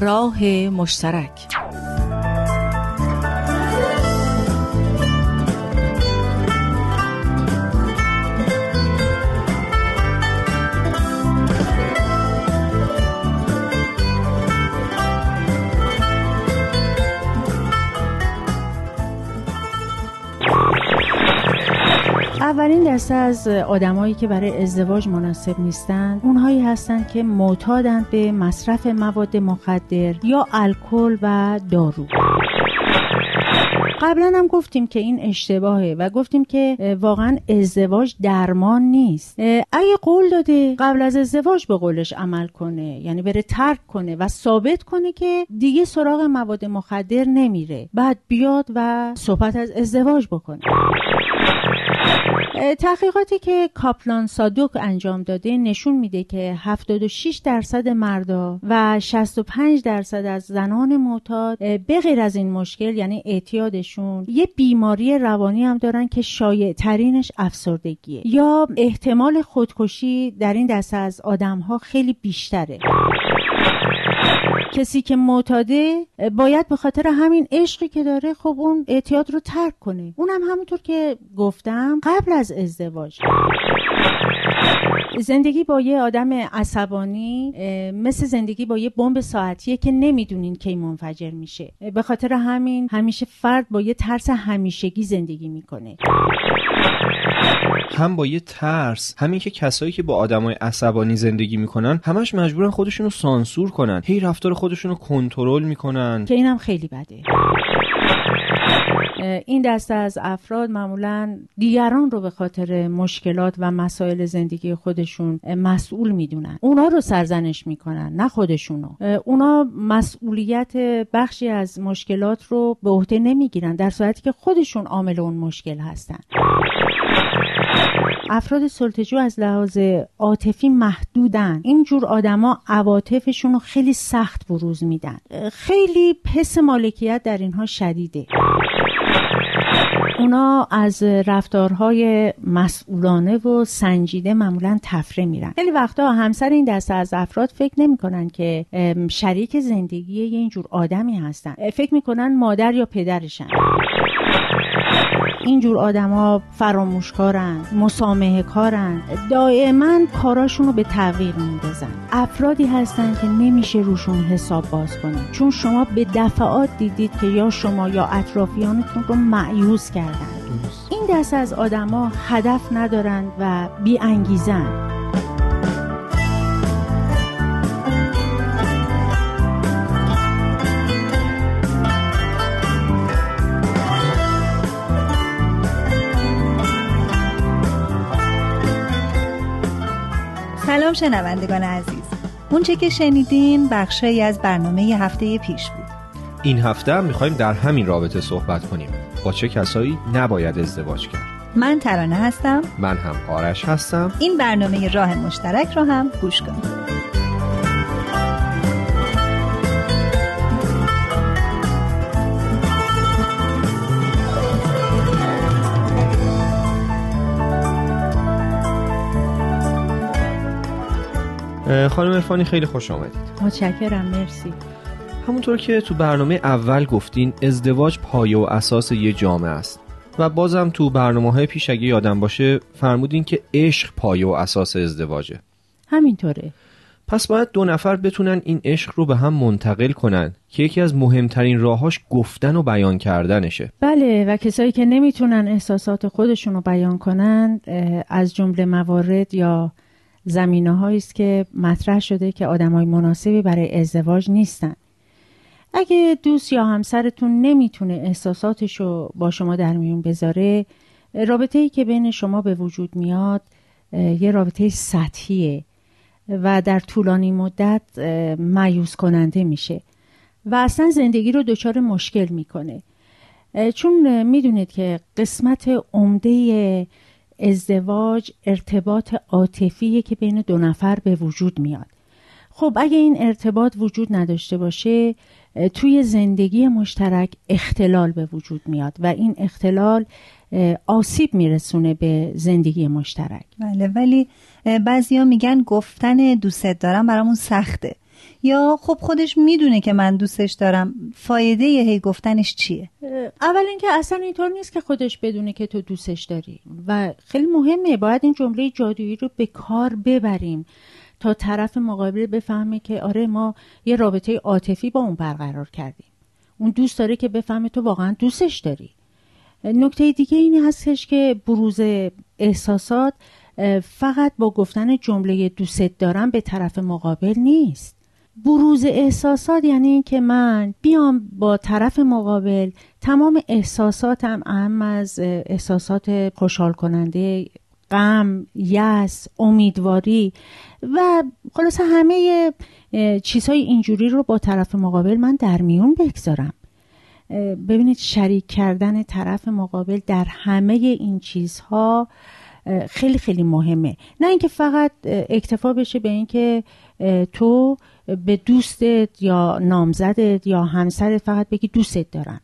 راه مشترک. دسته از آدمایی که برای ازدواج مناسب نیستند اونهایی هستند که معتادند به مصرف مواد مخدر یا الکل و دارو. قبلا هم گفتیم که این اشتباهه و گفتیم که واقعا ازدواج درمان نیست. اگه قول داده قبل از ازدواج به قولش عمل کنه یعنی بره ترک کنه و ثابت کنه که دیگه سراغ مواد مخدر نمیره بعد بیاد و صحبت از ازدواج بکنه. تحقیقاتی که کاپلان سادوک انجام داده نشون میده که 76 درصد مردا و 65 درصد از زنان معتاد به غیر از این مشکل یعنی اعتیادشون یه بیماری روانی هم دارن که شایع ترینش افسردگیه. یا احتمال خودکشی در این دسته از آدم ها خیلی بیشتره. کسی که معتاده باید به خاطر همین عشقی که داره خب اون اعتیاد رو ترک کنه. اونم همونطور که گفتم قبل از ازدواج. زندگی با یه آدم عصبانی مثل زندگی با یه بمب ساعتیه که نمی‌دونین کی منفجر میشه. به خاطر همین همیشه فرد با یه ترس همیشگی زندگی می‌کنه. هم با یه ترس همین که کسایی که با آدمای عصبانی زندگی می‌کنن همش مجبورن خودشون رو سانسور کنن. هی رفتار خودشون رو کنترل می‌کنن. که اینم خیلی بده. این دسته از افراد معمولا دیگران رو به خاطر مشکلات و مسائل زندگی خودشون مسئول می‌دونن. اونا رو سرزنش می‌کنن نه خودشونو. اونا مسئولیت بخشی از مشکلات رو به عهده نمی‌گیرن در صورتی که خودشون عامل اون مشکل هستن. افراد سلطجو از لحاظ عاطفی محدودن. اینجور آدما عواطفشون رو خیلی سخت بروز میدن. خیلی پس مالکیت در اینها شدیده. اونا از رفتارهای مسئولانه و سنجیده معمولا تفره میرن. خیلی وقتا همسر این دسته از افراد فکر نمی‌کنن که شریک زندگی یه اینجور آدمی هستن. فکر می‌کنن مادر یا پدرشن. اینجور آدما فراموشکارن مسامحه کارن. دائما کاراشون رو به تغییر میندازن. افرادی هستن که نمیشه روشون حساب باز کنید چون شما به دفعات دیدید که یا شما یا اطرافیانتون رو معیوز کردن. این دست از آدما هدف ندارن و بی انگیزن سلام شنوندگان عزیز. اونچه که شنیدین بخشی از برنامه هفته پیش بود. این هفته هم می‌خوایم در همین رابطه صحبت کنیم. با چه کسایی نباید ازدواج کرد؟ من ترانه هستم. من هم آرش هستم. این برنامه راه مشترک رو هم گوش کنید. خانم ارفانی خیلی خوش آمدید. متشکرم مرسی. همونطور که تو برنامه اول گفتین ازدواج پایه و اساس یه جامعه است. و بازم تو برنامه های پیش اگه یادم باشه فرمودین که عشق پایه و اساس ازدواجه. همینطوره. پس باید دو نفر بتونن این عشق رو به هم منتقل کنن که یکی از مهمترین راهاش گفتن و بیان کردنشه. بله و کسایی که نمی‌تونن احساسات خودشون رو بیان کنن از جمله موارد یا زمینه است که مطرح شده که آدم های مناسبی برای ازدواج نیستن. اگه دوست یا همسرتون نمی‌تونه احساساتش رو با شما در میون بذاره رابطه ای که بین شما به وجود میاد یه رابطه سطحیه و در طولانی مدت مایوس کننده میشه و اصلا زندگی رو دچار مشکل می‌کنه. چون می‌دونید که قسمت عمده ازدواج ارتباط عاطفی که بین دو نفر به وجود میاد. خب اگه این ارتباط وجود نداشته باشه توی زندگی مشترک اختلال به وجود میاد و این اختلال آسیب میرسونه به زندگی مشترک. بله ولی بعضیا میگن گفتن دوست دارم برامون سخته. یا خب خودش می‌دونه که من دوستش دارم. فایده هی گفتنش چیه؟ اول اینکه اصلا اینطور نیست که خودش بدونه که تو دوستش داری. و خیلی مهمه باید این جمله جادویی رو به کار ببریم تا طرف مقابل بفهمه که آره ما یه رابطه عاطفی با اون برقرار کردیم. اون دوست داره که بفهمه تو واقعا دوستش داری. نکته دیگه این هستش که بروز احساسات فقط با گفتن جمله دوست دارم به طرف مقابل نیست. بروز احساسات یعنی اینکه من بیام با طرف مقابل تمام احساساتم اهم از احساسات خوشحال کننده غم، یس، امیدواری و خلاصه همه چیزهای اینجوری رو با طرف مقابل من در میون بگذارم. ببینید شریک کردن طرف مقابل در همه این چیزها خیلی خیلی مهمه. نه اینکه فقط اکتفا بشه به اینکه تو به دوستت یا نامزدت یا همسرت فقط بگی دوستت دارم.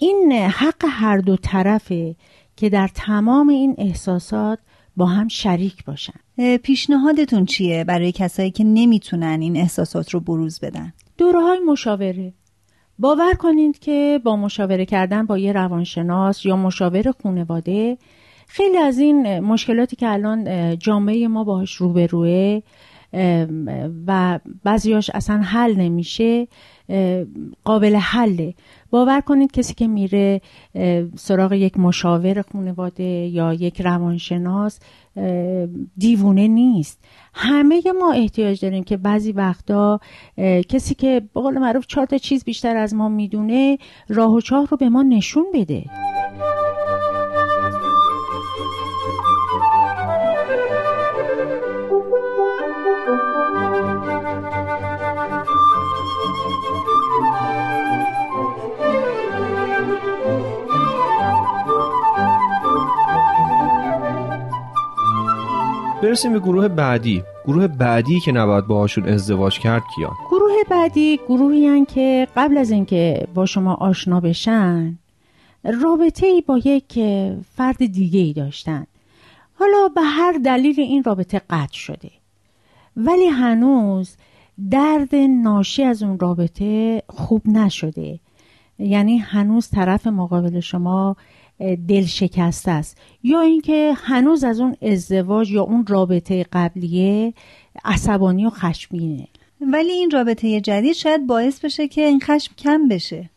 این حق هر دو طرفه که در تمام این احساسات با هم شریک باشن. پیشنهادتون چیه برای کسایی که نمی‌تونن این احساسات رو بروز بدن؟ دوره های مشاوره. باور کنید که با مشاوره کردن با یه روانشناس یا مشاور خانواده خیلی از این مشکلاتی که الان جامعه ما باهاش روبروه و بعضیاش اصلا حل نمیشه قابل حله. باور کنید کسی که میره سراغ یک مشاور خانواده یا یک روانشناس دیوونه نیست. همه ما احتیاج داریم که بعضی وقتا کسی که به قول معروف چهار تا چیز بیشتر از ما می‌دونه راه و چاه رو به ما نشون بده. برسیم به گروه بعدی. گروه بعدی که نباید باهاشون ازدواج کرد کیا؟ گروه بعدی گروهی که قبل از اینکه با شما آشنا بشن رابطه ای با یک فرد دیگه ای داشتن. حالا به هر دلیل این رابطه قطع شده. ولی هنوز درد ناشی از اون رابطه خوب نشده. یعنی هنوز طرف مقابل شما دل شکسته است. یا اینکه هنوز از اون ازدواج یا اون رابطه قبلیه عصبانی و خشمینه ولی این رابطه جدید شاید باعث بشه که این خشم کم بشه.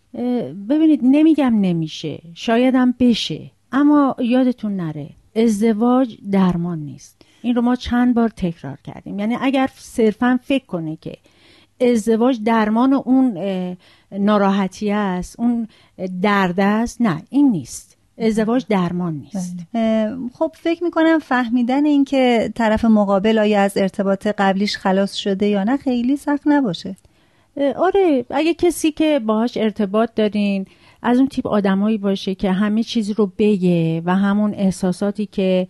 ببینید نمیگم نمیشه. شایدم بشه. اما یادتون نره ازدواج درمان نیست. این رو ما چند بار تکرار کردیم. یعنی اگر صرفا فکر کنه که ازدواج درمان اون ناراحتی است اون درد است نه این نیست. ازدواج درمان نیست. بله. خب فکر می‌کنم فهمیدن اینکه طرف مقابل آیا از ارتباط قبلیش خلاص شده یا نه خیلی سخت نباشه. آره اگه کسی که باهاش ارتباط دارین از اون تیپ آدمایی باشه که همه چیز رو بگه و همون احساساتی که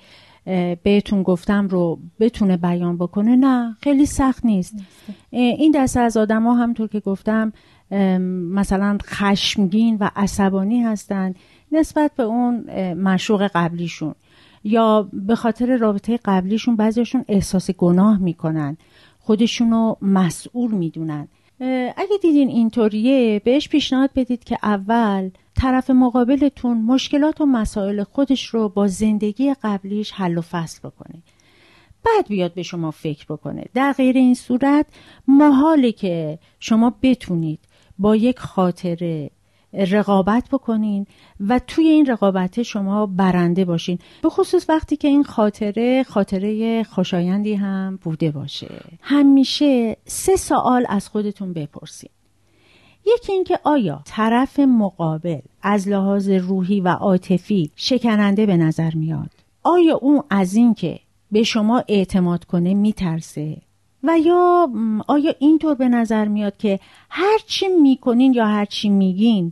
بهتون گفتم رو بتونه بیان بکنه نه خیلی سخت نیست. این دسته از آدما همطور که گفتم مثلا خشمگین و عصبانی هستند نسبت به اون مشوق قبلیشون یا به خاطر رابطه قبلیشون بعضیشون احساس گناه می‌کنن. خودشونو مسئول می‌دونن. اگه دیدین اینطوریه بهش پیشنهاد بدید که اول طرف مقابلتون مشکلات و مسائل خودش رو با زندگی قبلیش حل و فصل بکنه. بعد بیاد به شما فکر بکنه. در غیر این صورت محاله که شما بتونید با یک خاطره رقابت بکنین و توی این رقابت شما برنده باشین. به خصوص وقتی که این خاطره خاطره خوشایندی هم بوده باشه. همیشه سه سوال از خودتون بپرسین. یکی اینکه آیا طرف مقابل از لحاظ روحی و عاطفی شکننده به نظر میاد؟ آیا اون از اینکه به شما اعتماد کنه میترسه؟ و یا آیا اینطور به نظر میاد که هرچی می‌کنین یا هرچی میگین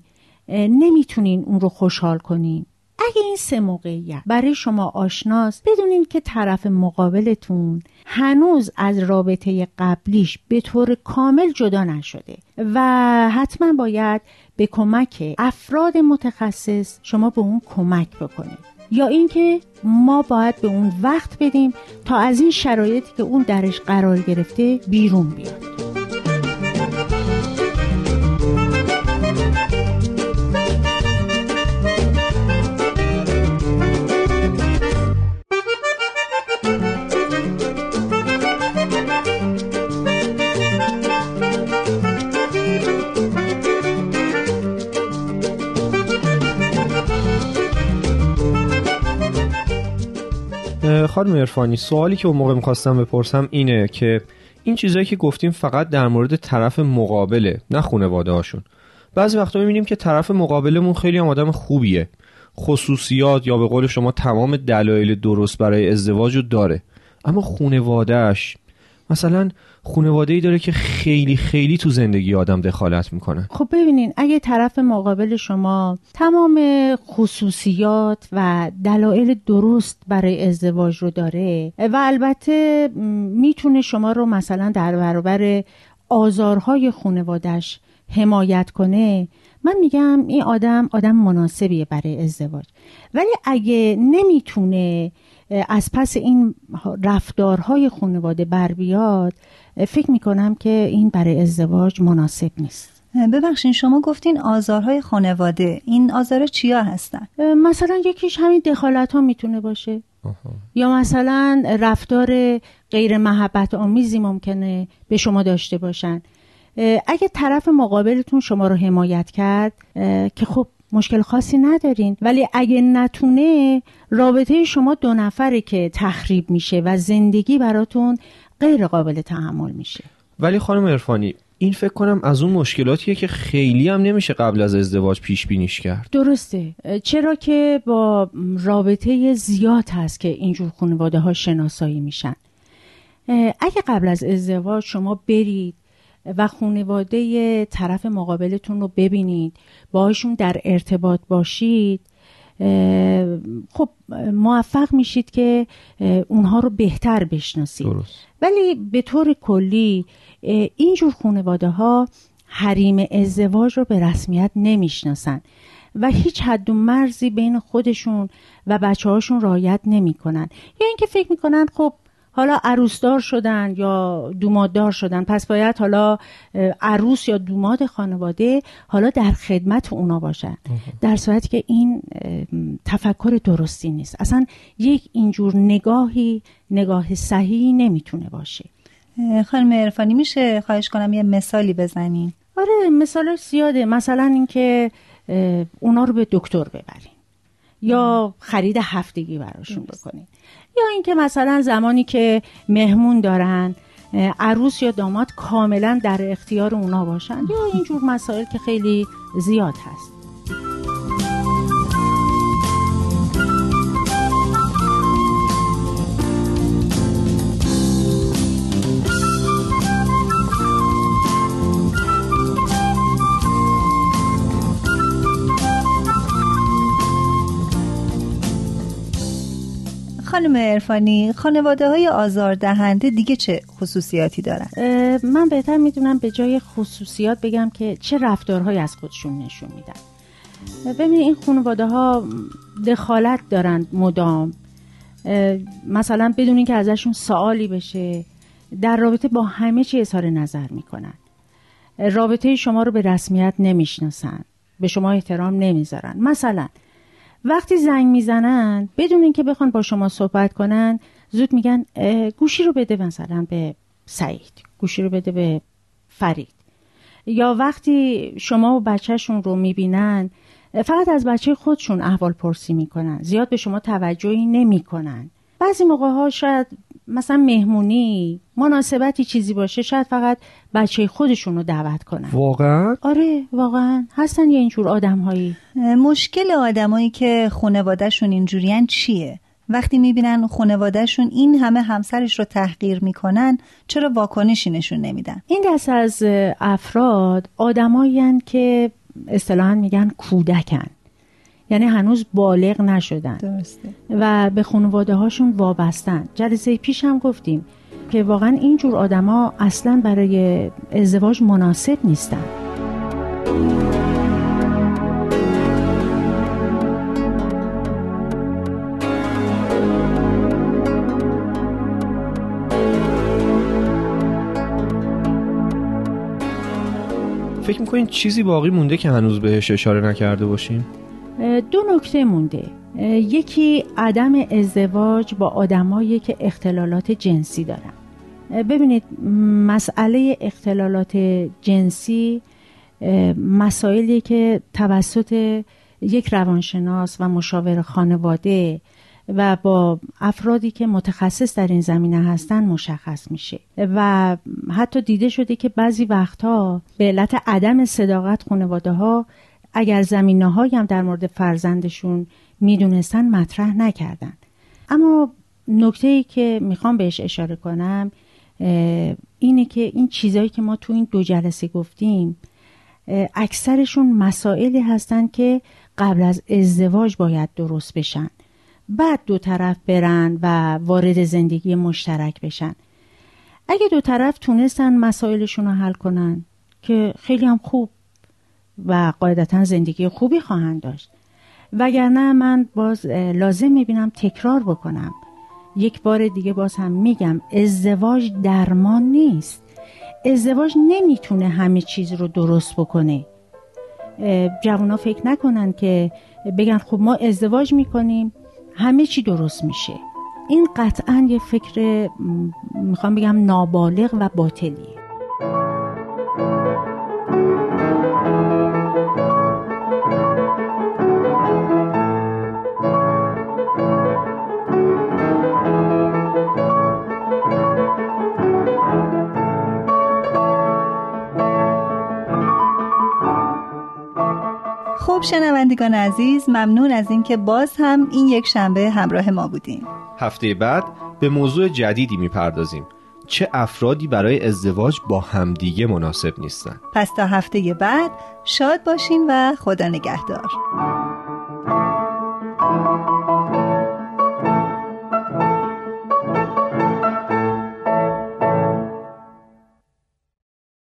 نمی‌تونین اون رو خوشحال کنین. اگه این سه موقعیت برای شما آشناست بدونین که طرف مقابلتون هنوز از رابطه قبلیش به طور کامل جدا نشده و حتما باید به کمک افراد متخصص شما به اون کمک بکنید یا اینکه ما باید به اون وقت بدیم تا از این شرایطی که اون درش قرار گرفته بیرون بیاد. خانم ارفانی سوالی که اون موقع می‌خواستم بپرسم اینه که این چیزایی که گفتیم فقط در مورد طرف مقابله نه خانواده هاشون بعضی وقتا می‌بینیم که طرف مقابلمون خیلی هم آدم خوبیه. خصوصیات یا به قول شما تمام دلایل درست برای ازدواج رو داره. اما خونوادهش مثلا خانواده ای داره که خیلی خیلی تو زندگی آدم دخالت می‌کنه. خب ببینین اگه طرف مقابل شما تمام خصوصیات و دلایل درست برای ازدواج رو داره و البته می‌تونه شما رو مثلا در برابر آزارهای خانوادش حمایت کنه من میگم این آدم آدم مناسبیه برای ازدواج. ولی اگه نمی‌تونه از پس این رفتارهای خانواده بر بیاد فکر می‌کنم که این برای ازدواج مناسب نیست. ببخشین شما گفتین آزارهای خانواده این آزار چیا هستن؟ مثلا یکیش همین دخالت ها می‌تونه باشه. یا مثلا رفتار غیر محبت آمیزی ممکنه به شما داشته باشن. اگه طرف مقابلتون شما رو حمایت کرد که خب مشکل خاصی ندارین. ولی اگه نتونه رابطه شما دو نفره که تخریب میشه و زندگی براتون غیر قابل تحمل میشه. ولی خانم عرفانی این فکر کنم از اون مشکلاتیه که خیلی هم نمیشه قبل از ازدواج پیش بینیش کرد. درسته. چرا که با رابطه زیاد هست که اینجور خانواده ها شناسایی میشن. اگه قبل از ازدواج شما برید و خانواده طرف مقابلتون رو ببینید. باهاشون در ارتباط باشید. خب موفق میشید که اونها رو بهتر بشناسید. درست. ولی به طور کلی اینجور خانواده ها حریم ازدواج رو به رسمیت نمی‌شناسن و هیچ حد و مرزی بین خودشون و بچه هاشون رایت نمی کنن یا اینکه فکر می‌کنن خب حالا عروسدار شدن یا دوماددار شدن. پس باید حالا عروس یا دوماد خانواده حالا در خدمت اونا باشن. در صورتی که این تفکر درستی نیست. اصلا یک اینجور نگاهی نگاه صحیحی نمی‌تونه باشه. خانم عرفانی میشه خواهش کنم یه مثالی بزنین؟ آره مثال زیاده. مثلا اینکه اونا رو به دکتر ببرین یا خرید هفتگی براشون بکنین یا اینکه مثلا زمانی که مهمون دارن عروس یا داماد کاملا در اختیار اونا باشن. یا اینجور مسائل که خیلی زیاد هست. خانم عرفانی خانواده های آزار دهنده دیگه چه خصوصیاتی دارن؟ من بهتر می‌دونم به جای خصوصیات بگم که چه رفتارهایی از خودشون نشون میدن. ببینید این خانواده ها دخالت دارند مدام. مثلا بدون اینکه ازشون سوالی بشه در رابطه با همه چی اظهار نظر می‌کنن. رابطه شما رو به رسمیت نمی‌شناسن به شما احترام نمی‌ذارن. مثلا وقتی زنگ می‌زنن بدون اینکه بخوان با شما صحبت کنن زود میگن گوشی رو بده مثلا به سعید گوشی رو بده به فرید. یا وقتی شما و بچهشون رو می‌بینن فقط از بچه خودشون احوال پرسی می‌کنن. زیاد به شما توجهی نمی‌کنن. بعضی موقع ها شاید مثلا مهمونی مناسبتی چیزی باشه شاید فقط بچه خودشون رو دعوت کنن. واقعا؟ آره واقعا. هستن یه اینجور آدم هایی مشکل آدمایی که خانوادهشون اینجورین چیه؟ وقتی می‌بینن خانوادهشون این همه همسرش رو تحقیر می‌کنن چرا واکنشی نشون نمیدن؟ این دست از افراد آدمایی که اصطلاحا میگن کودکن. یعنی هنوز بالغ نشدن درسته. و به خانواده هاشون وابستن جلسه پیش هم گفتیم که واقعا اینجور آدما اصلا برای ازدواج مناسب نیستن فکر می‌کنین چیزی باقی مونده که هنوز بهش اشاره نکرده باشیم؟ دو نکته مونده. یکی عدم ازدواج با آدمایی که اختلالات جنسی دارن. ببینید مسئله اختلالات جنسی مسائلی که توسط یک روانشناس و مشاور خانواده و با افرادی که متخصص در این زمینه هستن مشخص میشه. و حتی دیده شده که بعضی وقتها به علت عدم صداقت خانواده ها اگر زمینه هم در مورد فرزندشون می‌دونستن مطرح نکردن. اما نکته ای که می‌خوام بهش اشاره کنم اینه که این چیزهایی که ما تو این دو جلسه گفتیم اکثرشون مسائلی هستن که قبل از ازدواج باید درست بشن. بعد دو طرف برن و وارد زندگی مشترک بشن. اگه دو طرف تونستن مسائلشون رو حل کنن که خیلی هم خوب و قاعدتا زندگی خوبی خواهند داشت. وگرنه من باز لازم می‌بینم تکرار بکنم. یک بار دیگه باز هم میگم ازدواج درمان نیست. ازدواج نمی‌تونه همه چیز رو درست بکنه. جوانا فکر نکنن که بگن خب ما ازدواج می‌کنیم همه چی درست میشه. این قطعا یه فکر می‌خوام بگم نابالغ و باطلیه. شنوندگان عزیز ممنون از اینکه باز هم این یک شنبه همراه ما بودیم هفته بعد به موضوع جدیدی می‌پردازیم. چه افرادی برای ازدواج با همدیگه مناسب نیستن؟ پس تا هفته بعد شاد باشین و خدا نگهدار.